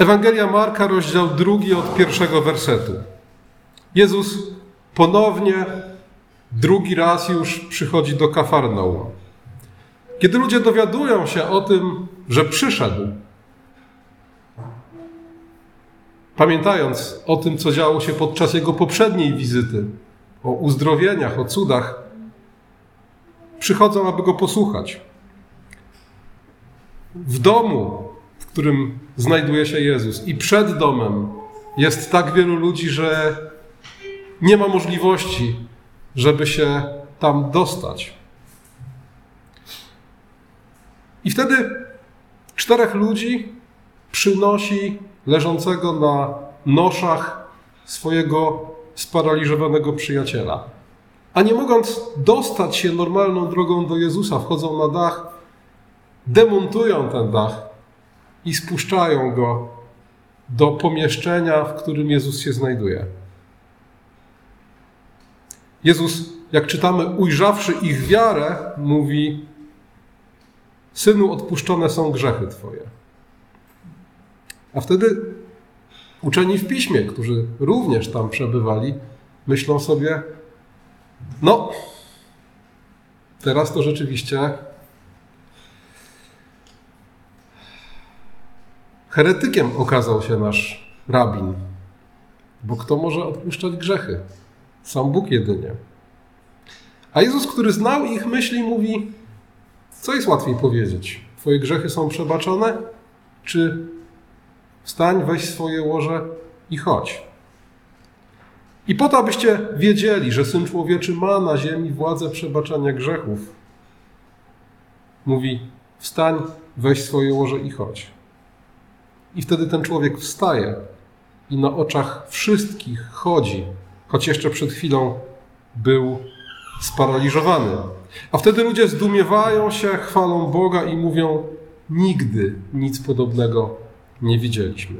Ewangelia Marka, rozdział drugi od pierwszego wersetu. Jezus ponownie, drugi raz już przychodzi do Kafarnaum. Kiedy ludzie dowiadują się o tym, że przyszedł, pamiętając o tym, co działo się podczas jego poprzedniej wizyty, o uzdrowieniach, o cudach, przychodzą, aby go posłuchać. W domu, w którym znajduje się Jezus, i przed domem jest tak wielu ludzi, że nie ma możliwości, żeby się tam dostać. I wtedy czterech ludzi przynosi leżącego na noszach swojego sparaliżowanego przyjaciela. A nie mogąc dostać się normalną drogą do Jezusa, wchodzą na dach, demontują ten dach i spuszczają go do pomieszczenia, w którym Jezus się znajduje. Jezus, jak czytamy, ujrzawszy ich wiarę, mówi: Synu, odpuszczone są grzechy Twoje. A wtedy uczeni w piśmie, którzy również tam przebywali, myślą sobie: No, teraz to rzeczywiście heretykiem okazał się nasz rabin, bo kto może odpuszczać grzechy? Sam Bóg jedynie. A Jezus, który znał ich myśli, mówi: Co jest łatwiej powiedzieć? Twoje grzechy są przebaczone? Czy wstań, weź swoje łoże i chodź? I po to, abyście wiedzieli, że Syn Człowieczy ma na ziemi władzę przebaczania grzechów, mówi: Wstań, weź swoje łoże i chodź. I wtedy ten człowiek wstaje i na oczach wszystkich chodzi choć jeszcze przed chwilą był sparaliżowany. A wtedy ludzie zdumiewają się, chwalą Boga i mówią: Nigdy nic podobnego nie widzieliśmy.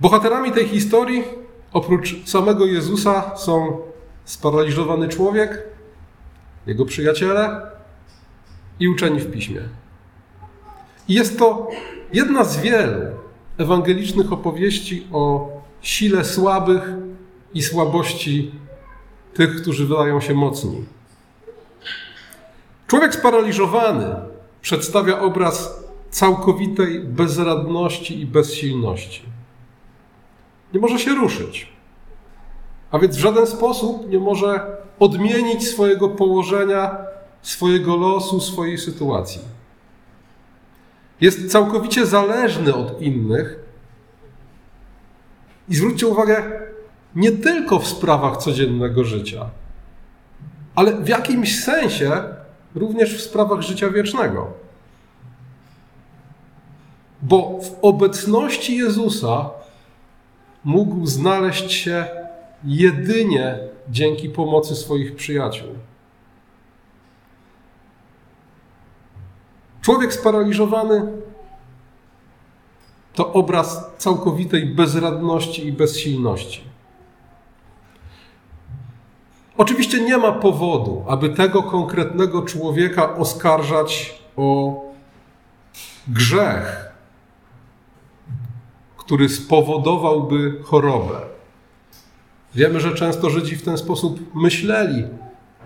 Bohaterami tej historii, oprócz samego Jezusa, są sparaliżowany człowiek, jego przyjaciele i uczeni w piśmie. I jest to jedna z wielu ewangelicznych opowieści o sile słabych i słabości tych, którzy wydają się mocni. Człowiek sparaliżowany przedstawia obraz całkowitej bezradności i bezsilności. Nie może się ruszyć, a więc w żaden sposób nie może odmienić swojego położenia, swojego losu, swojej sytuacji. Jest całkowicie zależny od innych i zwróćcie uwagę, nie tylko w sprawach codziennego życia, ale w jakimś sensie również w sprawach życia wiecznego. Bo w obecności Jezusa mógł znaleźć się jedynie dzięki pomocy swoich przyjaciół. Człowiek sparaliżowany to obraz całkowitej bezradności i bezsilności. Oczywiście nie ma powodu, aby tego konkretnego człowieka oskarżać o grzech, który spowodowałby chorobę. Wiemy, że często Żydzi w ten sposób myśleli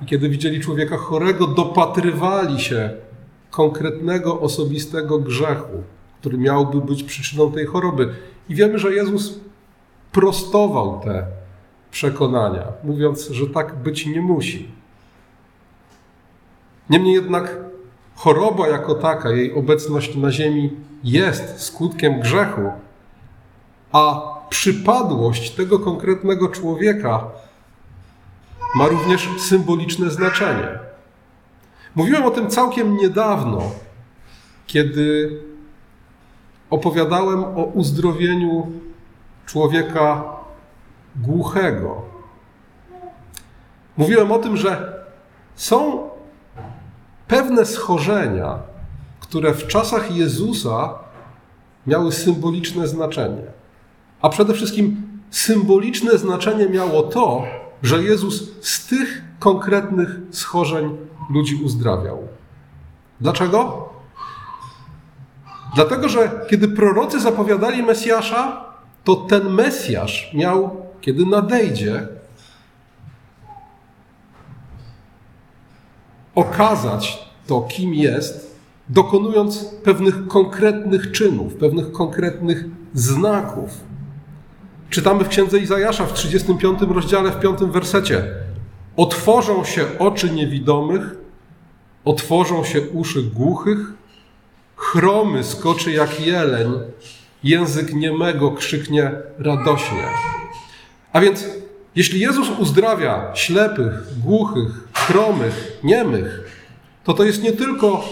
i kiedy widzieli człowieka chorego, dopatrywali się konkretnego, osobistego grzechu który miałby być przyczyną tej choroby. I wiemy, że Jezus prostował te przekonania, mówiąc, że tak być nie musi. Niemniej jednak choroba jako taka, jej obecność na ziemi jest skutkiem grzechu, a przypadłość tego konkretnego człowieka ma również symboliczne znaczenie. Mówiłem o tym całkiem niedawno, kiedy opowiadałem o uzdrowieniu człowieka głuchego. Mówiłem o tym, że są pewne schorzenia, które w czasach Jezusa miały symboliczne znaczenie. A przede wszystkim symboliczne znaczenie miało to, że Jezus z tych konkretnych schorzeń ludzi uzdrawiał. Dlaczego? Dlatego, że kiedy prorocy zapowiadali Mesjasza, to ten Mesjasz miał, kiedy nadejdzie, okazać to, kim jest, dokonując pewnych konkretnych czynów, pewnych konkretnych znaków. Czytamy w księdze Izajasza w 35 rozdziale, w 5 wersecie. Otworzą się oczy niewidomych, otworzą się uszy głuchych, chromy skoczy jak jeleń, język niemego krzyknie radośnie. A więc, jeśli Jezus uzdrawia ślepych, głuchych, chromych, niemych, to to jest nie tylko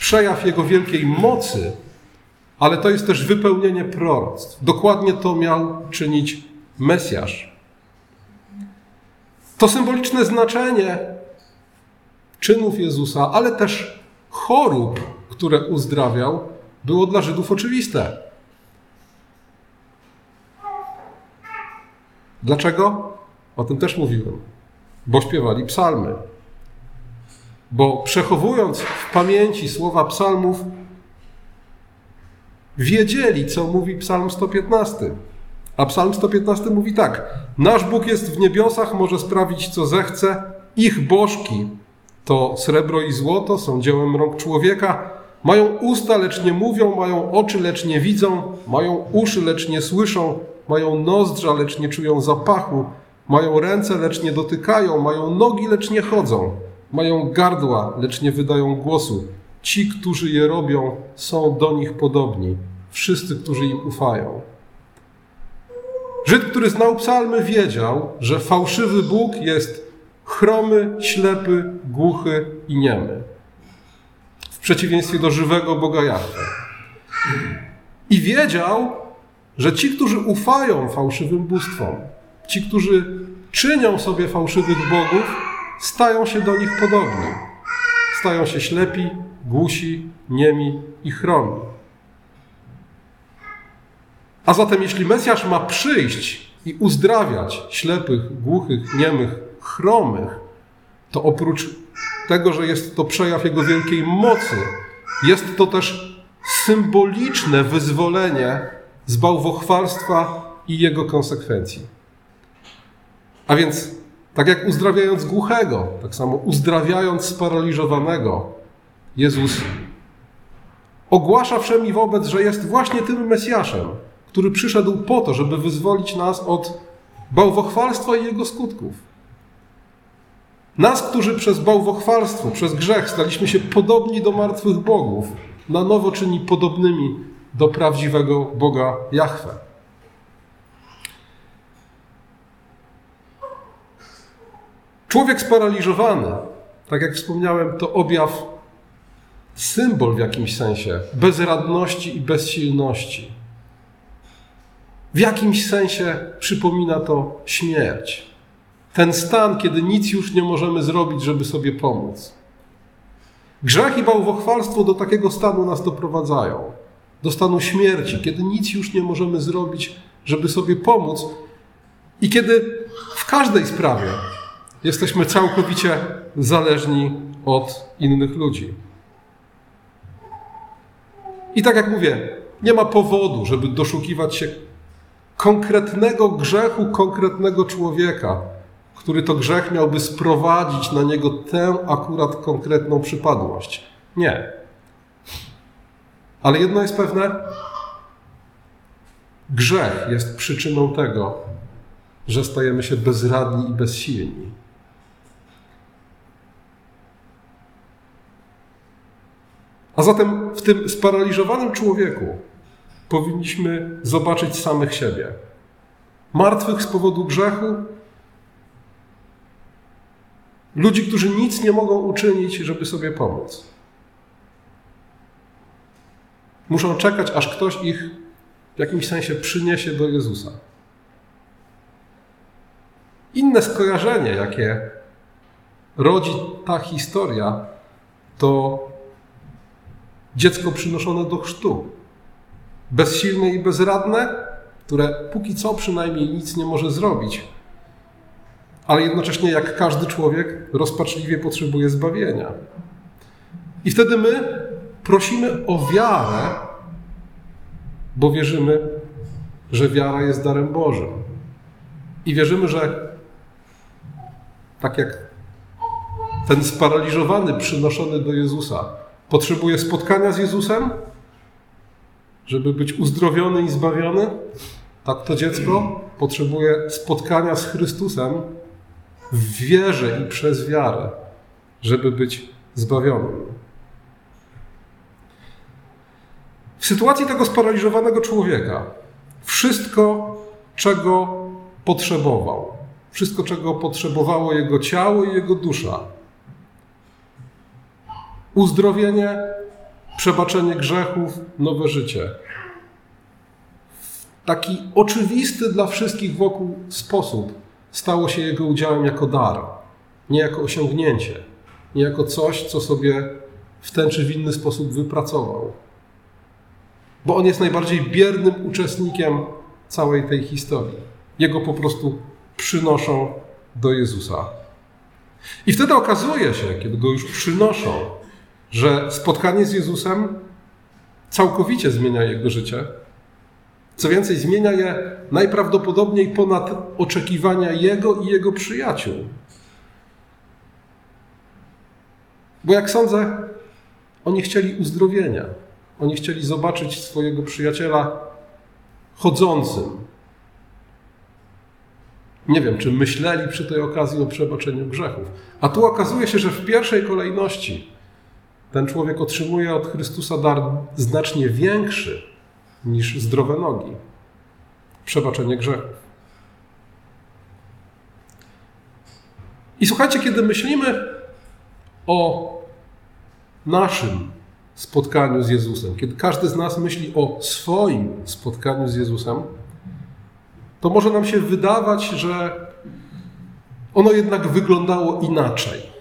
przejaw Jego wielkiej mocy, ale to jest też wypełnienie proroctw. Dokładnie to miał czynić Mesjasz. To symboliczne znaczenie czynów Jezusa, ale też chorób, które uzdrawiał, było dla Żydów oczywiste. Dlaczego? O tym też mówiłem. Bo śpiewali psalmy. Bo przechowując w pamięci słowa psalmów, wiedzieli, co mówi Psalm 115. A Psalm 115 mówi tak: Nasz Bóg jest w niebiosach, może sprawić, co zechce. Ich bożki to srebro i złoto, są dziełem rąk człowieka. Mają usta, lecz nie mówią, mają oczy, lecz nie widzą, mają uszy, lecz nie słyszą, mają nozdrza, lecz nie czują zapachu, mają ręce, lecz nie dotykają, mają nogi, lecz nie chodzą, mają gardła, lecz nie wydają głosu. Ci, którzy je robią, są do nich podobni, wszyscy, którzy im ufają. Żyd, który znał psalmy, wiedział, że fałszywy Bóg jest chromy, ślepy, głuchy i niemy. W przeciwieństwie do żywego Boga Jahwe. I wiedział, że ci, którzy ufają fałszywym bóstwom, ci, którzy czynią sobie fałszywych bogów, stają się do nich podobni. Stają się ślepi, głusi, niemi i chromi. A zatem, jeśli Mesjasz ma przyjść i uzdrawiać ślepych, głuchych, niemych, chromych, to oprócz tego, że jest to przejaw Jego wielkiej mocy, jest to też symboliczne wyzwolenie z bałwochwalstwa i jego konsekwencji. A więc, tak jak uzdrawiając głuchego, tak samo uzdrawiając sparaliżowanego, Jezus ogłasza wszemi wobec, że jest właśnie tym Mesjaszem, który przyszedł po to, żeby wyzwolić nas od bałwochwalstwa i jego skutków. Nas, którzy przez bałwochwalstwo, przez grzech staliśmy się podobni do martwych bogów, na nowo czyni podobnymi do prawdziwego Boga Jahwe. Człowiek sparaliżowany, tak jak wspomniałem, to objaw, symbol w jakimś sensie bezradności i bezsilności. W jakimś sensie przypomina to śmierć. Ten stan, kiedy nic już nie możemy zrobić, żeby sobie pomóc. Grzech i bałwochwalstwo do takiego stanu nas doprowadzają. Do stanu śmierci, kiedy nic już nie możemy zrobić, żeby sobie pomóc i kiedy w każdej sprawie jesteśmy całkowicie zależni od innych ludzi. I tak jak mówię, nie ma powodu, żeby doszukiwać się konkretnego grzechu konkretnego człowieka, który to grzech miałby sprowadzić na niego tę akurat konkretną przypadłość. Nie. Ale jedno jest pewne: grzech jest przyczyną tego, że stajemy się bezradni i bezsilni. A zatem w tym sparaliżowanym człowieku powinniśmy zobaczyć samych siebie. Martwych z powodu grzechu, ludzi, którzy nic nie mogą uczynić, żeby sobie pomóc. Muszą czekać, aż ktoś ich w jakimś sensie przyniesie do Jezusa. Inne skojarzenie, jakie rodzi ta historia, to dziecko przynoszone do chrztu. Bezsilne i bezradne, które póki co przynajmniej nic nie może zrobić, ale jednocześnie, jak każdy człowiek, rozpaczliwie potrzebuje zbawienia. I wtedy my prosimy o wiarę bo wierzymy, że wiara jest darem Bożym. I wierzymy, że tak jak ten sparaliżowany przynoszony do Jezusa potrzebuje spotkania z Jezusem, żeby być uzdrowiony i zbawiony, tak to dziecko potrzebuje spotkania z Chrystusem w wierze i przez wiarę, żeby być zbawionym. W sytuacji tego sparaliżowanego człowieka, wszystko, czego potrzebował, wszystko, czego potrzebowało jego ciało i jego dusza, uzdrowienie, przebaczenie grzechów, nowe życie. Taki oczywisty dla wszystkich wokół sposób stało się jego udziałem jako dar, nie jako osiągnięcie, nie jako coś, co sobie w ten czy w inny sposób wypracował. Bo on jest najbardziej biernym uczestnikiem całej tej historii. Jego po prostu przynoszą do Jezusa. I wtedy okazuje się, kiedy go już przynoszą, że spotkanie z Jezusem całkowicie zmienia jego życie. Co więcej, zmienia je najprawdopodobniej ponad oczekiwania jego i jego przyjaciół. Bo jak sądzę, oni chcieli uzdrowienia. Oni chcieli zobaczyć swojego przyjaciela chodzącym. Nie wiem, czy myśleli przy tej okazji o przebaczeniu grzechów. A tu okazuje się, że w pierwszej kolejności ten człowiek otrzymuje od Chrystusa dar znacznie większy niż zdrowe nogi przebaczenie grzechów. I słuchajcie, kiedy myślimy o naszym spotkaniu z Jezusem, kiedy każdy z nas myśli o swoim spotkaniu z Jezusem, to może nam się wydawać, że ono jednak wyglądało inaczej.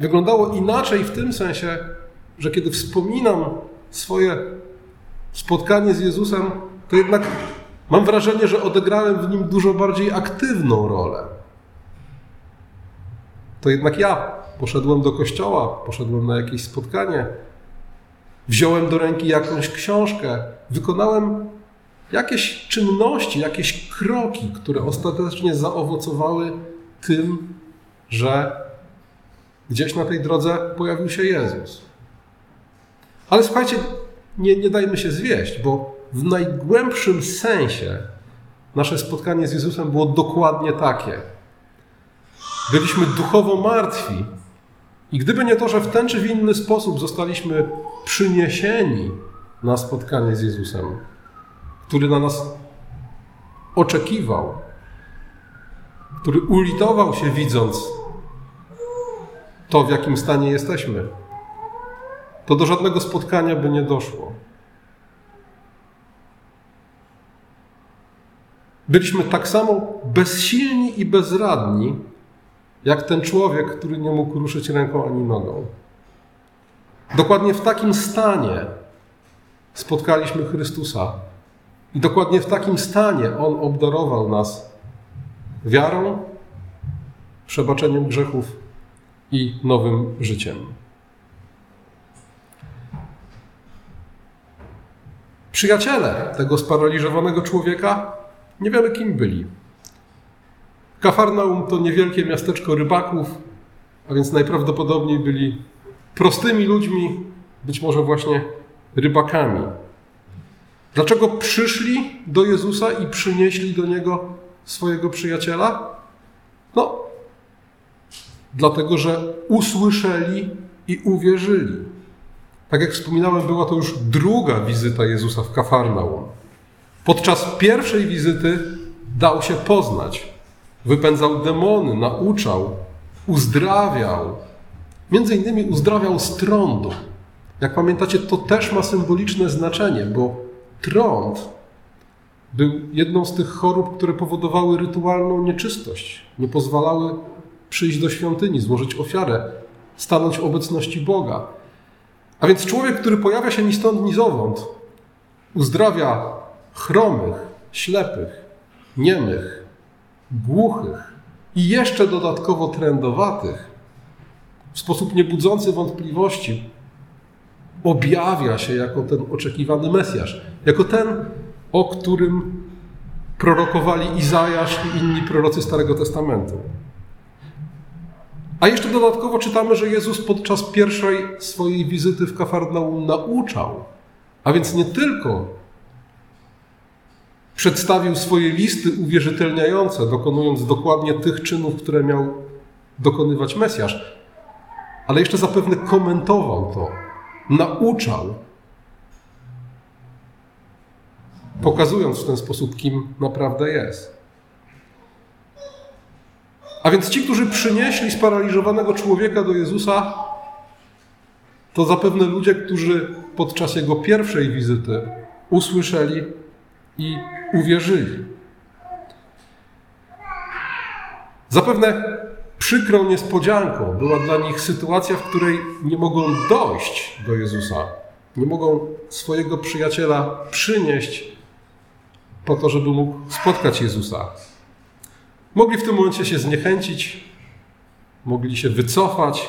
Wyglądało inaczej w tym sensie, że kiedy wspominam swoje spotkanie z Jezusem, to jednak mam wrażenie, że odegrałem w nim dużo bardziej aktywną rolę. To jednak ja poszedłem do kościoła, poszedłem na jakieś spotkanie, wziąłem do ręki jakąś książkę, wykonałem jakieś czynności, jakieś kroki, które ostatecznie zaowocowały tym, że gdzieś na tej drodze pojawił się Jezus. Ale słuchajcie, nie, nie dajmy się zwieść, bo w najgłębszym sensie nasze spotkanie z Jezusem było dokładnie takie. Byliśmy duchowo martwi, i gdyby nie to, że w ten czy w inny sposób zostaliśmy przyniesieni na spotkanie z Jezusem, który na nas oczekiwał, który ulitował się widząc to, w jakim stanie jesteśmy, to do żadnego spotkania by nie doszło. Byliśmy tak samo bezsilni i bezradni, jak ten człowiek, który nie mógł ruszyć ręką ani nogą. Dokładnie w takim stanie spotkaliśmy Chrystusa. I dokładnie w takim stanie On obdarował nas wiarą, przebaczeniem grzechów i nowym życiem. Przyjaciele tego sparaliżowanego człowieka nie wiemy kim byli. Kafarnaum to niewielkie miasteczko rybaków, a więc najprawdopodobniej byli prostymi ludźmi, być może właśnie rybakami. Dlaczego przyszli do Jezusa i przynieśli do Niego swojego przyjaciela? Dlatego że usłyszeli i uwierzyli. Tak jak wspominałem, była to już druga wizyta Jezusa w Kafarnaum. Podczas pierwszej wizyty dał się poznać. Wypędzał demony, nauczał, uzdrawiał. Między innymi uzdrawiał z trądu. Jak pamiętacie, to też ma symboliczne znaczenie, bo trąd był jedną z tych chorób, które powodowały rytualną nieczystość. Nie pozwalały przyjść do świątyni, złożyć ofiarę, stanąć w obecności Boga. A więc człowiek, który pojawia się ni stąd, ni zowąd, uzdrawia chromych, ślepych, niemych, głuchych i jeszcze dodatkowo trędowatych, w sposób niebudzący wątpliwości, objawia się jako ten oczekiwany Mesjasz, jako ten, o którym prorokowali Izajasz i inni prorocy Starego Testamentu. A jeszcze dodatkowo czytamy, że Jezus podczas pierwszej swojej wizyty w Kafarnaum nauczał, a więc nie tylko przedstawił swoje listy uwierzytelniające, dokonując dokładnie tych czynów, które miał dokonywać Mesjasz, ale jeszcze zapewne komentował to, nauczał, pokazując w ten sposób, kim naprawdę jest. A więc ci, którzy przynieśli sparaliżowanego człowieka do Jezusa, to zapewne ludzie, którzy podczas jego pierwszej wizyty usłyszeli i uwierzyli. Zapewne przykrą niespodzianką była dla nich sytuacja, w której nie mogą dojść do Jezusa, nie mogą swojego przyjaciela przynieść po to, żeby mógł spotkać Jezusa. Mogli w tym momencie się zniechęcić, mogli się wycofać,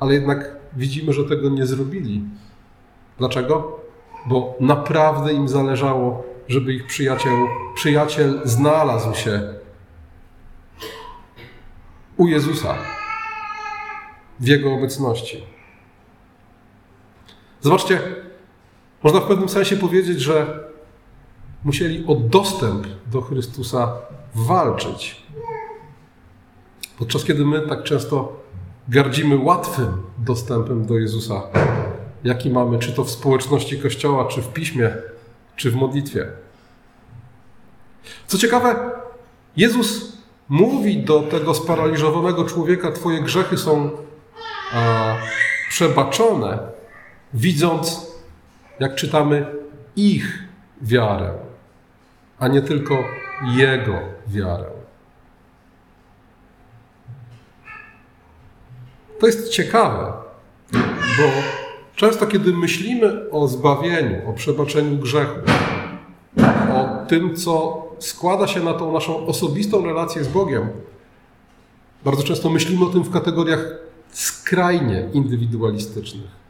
ale jednak widzimy, że tego nie zrobili. Dlaczego? Bo naprawdę im zależało, żeby ich przyjaciel, przyjaciel znalazł się u Jezusa w Jego obecności. Zobaczcie, można w pewnym sensie powiedzieć, że musieli o dostęp do Chrystusa walczyć. Podczas kiedy my tak często gardzimy łatwym dostępem do Jezusa, jaki mamy, czy to w społeczności Kościoła, czy w piśmie, czy w modlitwie. Co ciekawe, Jezus mówi do tego sparaliżowanego człowieka: Twoje grzechy są a, przebaczone, widząc, jak czytamy, ich wiarę a nie tylko Jego wiarę. To jest ciekawe, bo często, kiedy myślimy o zbawieniu, o przebaczeniu grzechu, o tym, co składa się na tą naszą osobistą relację z Bogiem, bardzo często myślimy o tym w kategoriach skrajnie indywidualistycznych.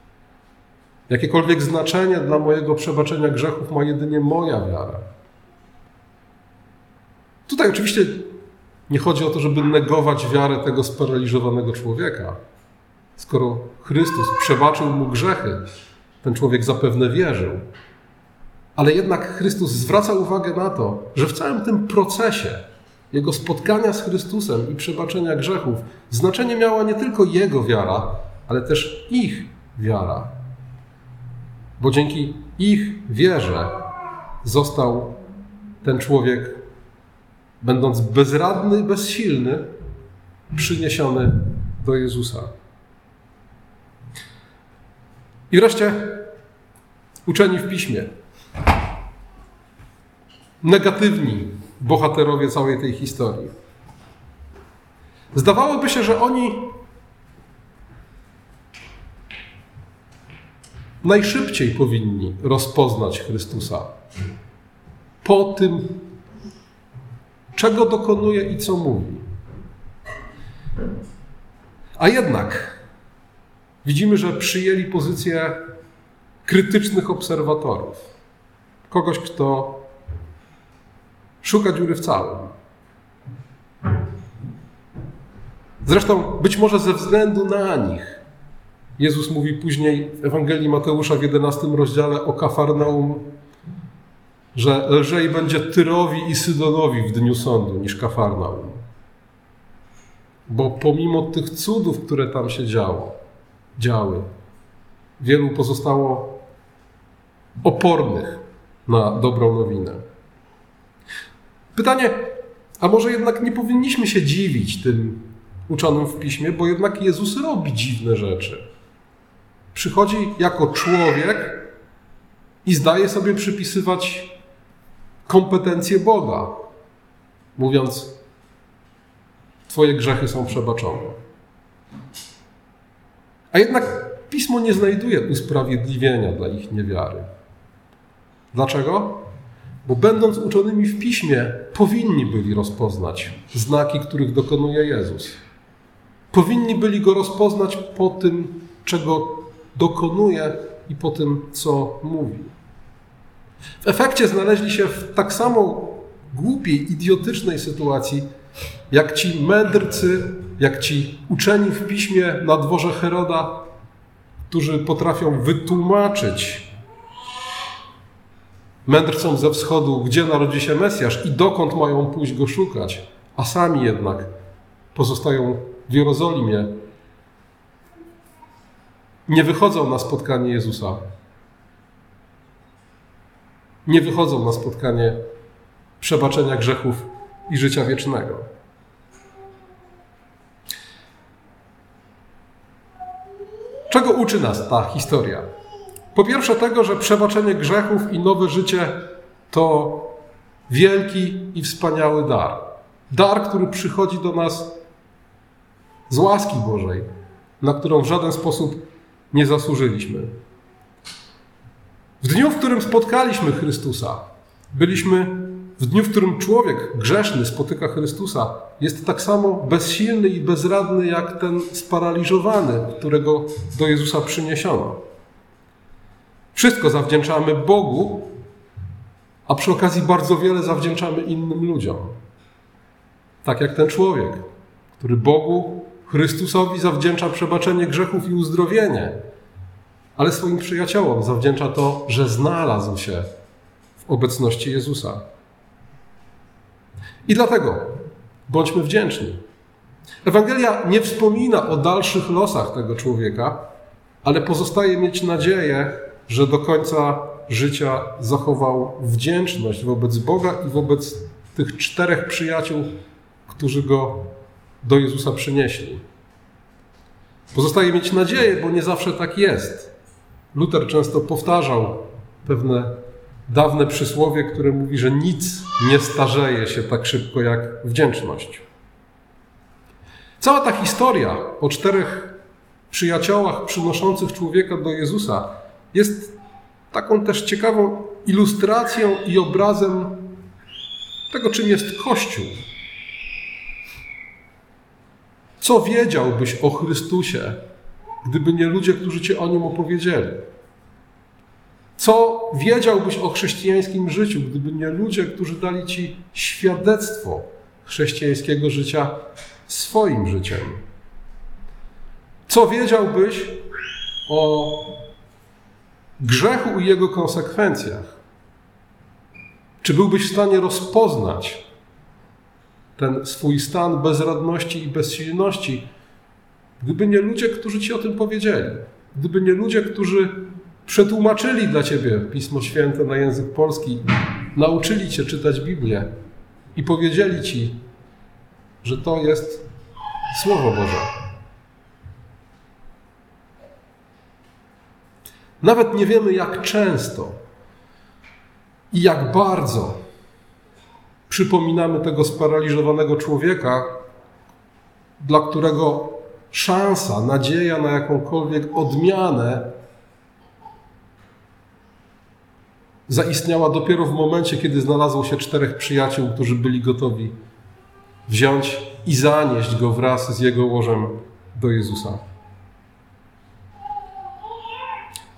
Jakiekolwiek znaczenie dla mojego przebaczenia grzechów ma jedynie moja wiara. Tutaj oczywiście nie chodzi o to, żeby negować wiarę tego sparaliżowanego człowieka. Skoro Chrystus przebaczył mu grzechy, ten człowiek zapewne wierzył. Ale jednak Chrystus zwraca uwagę na to, że w całym tym procesie jego spotkania z Chrystusem i przebaczenia grzechów znaczenie miała nie tylko jego wiara, ale też ich wiara. Bo dzięki ich wierze został ten człowiek będąc bezradny i bezsilny, przyniesiony do Jezusa. I wreszcie uczeni w piśmie. Negatywni bohaterowie całej tej historii. Zdawałoby się, że oni najszybciej powinni rozpoznać Chrystusa po tym, czego dokonuje i co mówi. A jednak widzimy, że przyjęli pozycję krytycznych obserwatorów. Kogoś, kto szuka dziury w całym. Zresztą być może ze względu na nich Jezus mówi później w Ewangelii Mateusza w 11 rozdziale o Kafarnaum że lżej będzie Tyrowi i Sydonowi w dniu sądu niż Kafarnaum. Bo pomimo tych cudów, które tam się działo, działy, wielu pozostało opornych na dobrą nowinę. Pytanie, a może jednak nie powinniśmy się dziwić tym uczonym w piśmie, bo jednak Jezus robi dziwne rzeczy. Przychodzi jako człowiek i zdaje sobie przypisywać kompetencje Boga, mówiąc: Twoje grzechy są przebaczone. A jednak pismo nie znajduje usprawiedliwienia dla ich niewiary. Dlaczego? Bo będąc uczonymi w piśmie, powinni byli rozpoznać znaki, których dokonuje Jezus. Powinni byli go rozpoznać po tym, czego dokonuje i po tym, co mówił. W efekcie znaleźli się w tak samo głupiej, idiotycznej sytuacji, jak ci mędrcy, jak ci uczeni w piśmie na dworze Heroda, którzy potrafią wytłumaczyć mędrcom ze wschodu, gdzie narodzi się Mesjasz i dokąd mają pójść go szukać, a sami jednak pozostają w Jerozolimie. Nie wychodzą na spotkanie Jezusa. Nie wychodzą na spotkanie przebaczenia grzechów i życia wiecznego. Czego uczy nas ta historia? Po pierwsze, tego, że przebaczenie grzechów i nowe życie to wielki i wspaniały dar. Dar, który przychodzi do nas z łaski Bożej, na którą w żaden sposób nie zasłużyliśmy. W dniu, w którym spotkaliśmy Chrystusa, byliśmy w dniu, w którym człowiek grzeszny spotyka Chrystusa, jest tak samo bezsilny i bezradny jak ten sparaliżowany, którego do Jezusa przyniesiono. Wszystko zawdzięczamy Bogu, a przy okazji bardzo wiele zawdzięczamy innym ludziom. Tak jak ten człowiek, który Bogu, Chrystusowi zawdzięcza przebaczenie grzechów i uzdrowienie, ale swoim przyjaciołom zawdzięcza to, że znalazł się w obecności Jezusa. I dlatego bądźmy wdzięczni. Ewangelia nie wspomina o dalszych losach tego człowieka, ale pozostaje mieć nadzieję, że do końca życia zachował wdzięczność wobec Boga i wobec tych czterech przyjaciół, którzy go do Jezusa przynieśli. Pozostaje mieć nadzieję, bo nie zawsze tak jest. Luther często powtarzał pewne dawne przysłowie, które mówi, że nic nie starzeje się tak szybko jak wdzięczność. Cała ta historia o czterech przyjaciołach przynoszących człowieka do Jezusa jest taką też ciekawą ilustracją i obrazem tego, czym jest Kościół. Co wiedziałbyś o Chrystusie, gdyby nie ludzie, którzy ci o nim opowiedzieli? Co wiedziałbyś o chrześcijańskim życiu, gdyby nie ludzie, którzy dali ci świadectwo chrześcijańskiego życia swoim życiem? Co wiedziałbyś o grzechu i jego konsekwencjach? Czy byłbyś w stanie rozpoznać ten swój stan bezradności i bezsilności, gdyby nie ludzie, którzy ci o tym powiedzieli? Gdyby nie ludzie, którzy przetłumaczyli dla ciebie Pismo Święte na język polski, nauczyli cię czytać Biblię i powiedzieli ci, że to jest Słowo Boże. Nawet nie wiemy, jak często i jak bardzo przypominamy tego sparaliżowanego człowieka, dla którego szansa, nadzieja na jakąkolwiek odmianę zaistniała dopiero w momencie, kiedy znalazło się czterech przyjaciół, którzy byli gotowi wziąć i zanieść go wraz z jego łożem do Jezusa.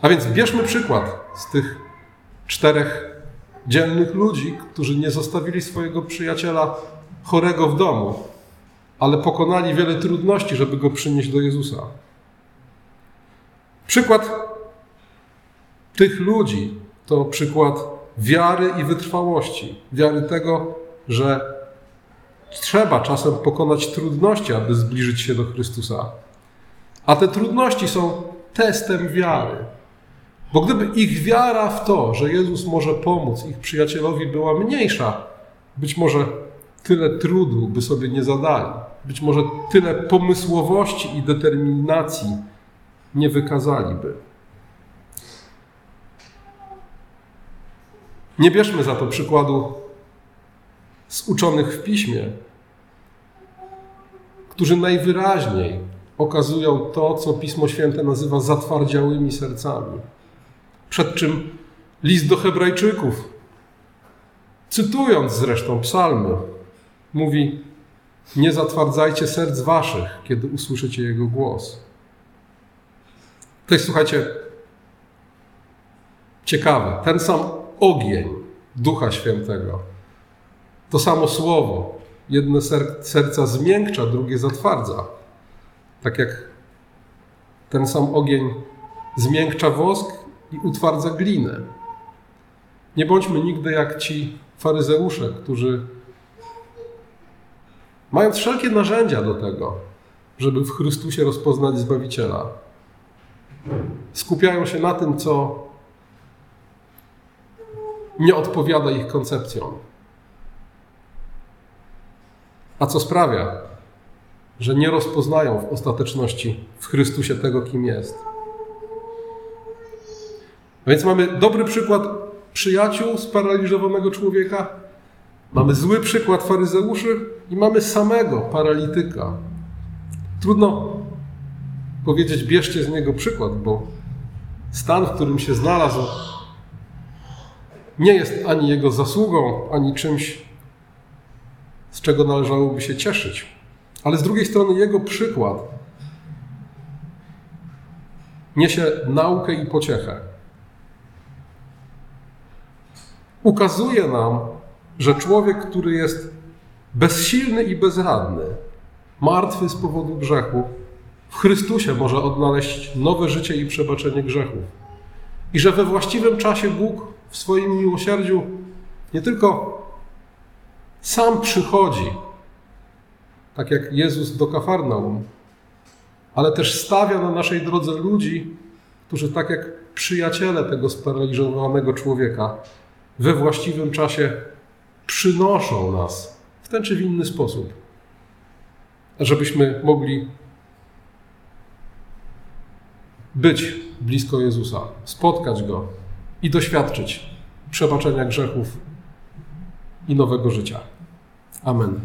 A więc bierzmy przykład z tych czterech dzielnych ludzi, którzy nie zostawili swojego przyjaciela chorego w domu, ale pokonali wiele trudności, żeby go przynieść do Jezusa. Przykład tych ludzi to przykład wiary i wytrwałości. Wiary tego, że trzeba czasem pokonać trudności, aby zbliżyć się do Chrystusa. A te trudności są testem wiary. Bo gdyby ich wiara w to, że Jezus może pomóc ich przyjacielowi była mniejsza, być może tyle trudu by sobie nie zadali. Być może tyle pomysłowości i determinacji nie wykazaliby. Nie bierzmy za to przykładu z uczonych w piśmie, którzy najwyraźniej okazują to, co Pismo Święte nazywa zatwardziałymi sercami. Przed czym list do Hebrajczyków, cytując zresztą psalmy, mówi: Nie zatwardzajcie serc waszych, kiedy usłyszycie jego głos. To jest, słuchajcie, Ciekawe, ten sam ogień Ducha Świętego, to samo słowo, jedne serca zmiękcza, drugie zatwardza. Tak jak ten sam ogień zmiękcza wosk i utwardza glinę. Nie bądźmy nigdy jak ci faryzeusze, którzy mając wszelkie narzędzia do tego, żeby w Chrystusie rozpoznać Zbawiciela, skupiają się na tym, co nie odpowiada ich koncepcjom. A co sprawia, że nie rozpoznają w ostateczności w Chrystusie tego, kim jest. A więc mamy dobry przykład przyjaciół sparaliżowanego człowieka, mamy zły przykład faryzeuszy i mamy samego paralityka. Trudno powiedzieć, bierzcie z niego przykład, bo stan, w którym się znalazł, nie jest ani jego zasługą, ani czymś, z czego należałoby się cieszyć. Ale z drugiej strony jego przykład niesie naukę i pociechę. Ukazuje nam, że człowiek, który jest bezsilny i bezradny, martwy z powodu grzechu, w Chrystusie może odnaleźć nowe życie i przebaczenie grzechów. I że we właściwym czasie Bóg w swoim miłosierdziu nie tylko sam przychodzi, tak jak Jezus do Kafarnaum, ale też stawia na naszej drodze ludzi, którzy tak jak przyjaciele tego sparaliżowanego człowieka we właściwym czasie przynoszą nas w ten czy w inny sposób, żebyśmy mogli być blisko Jezusa, spotkać Go i doświadczyć przebaczenia grzechów i nowego życia. Amen.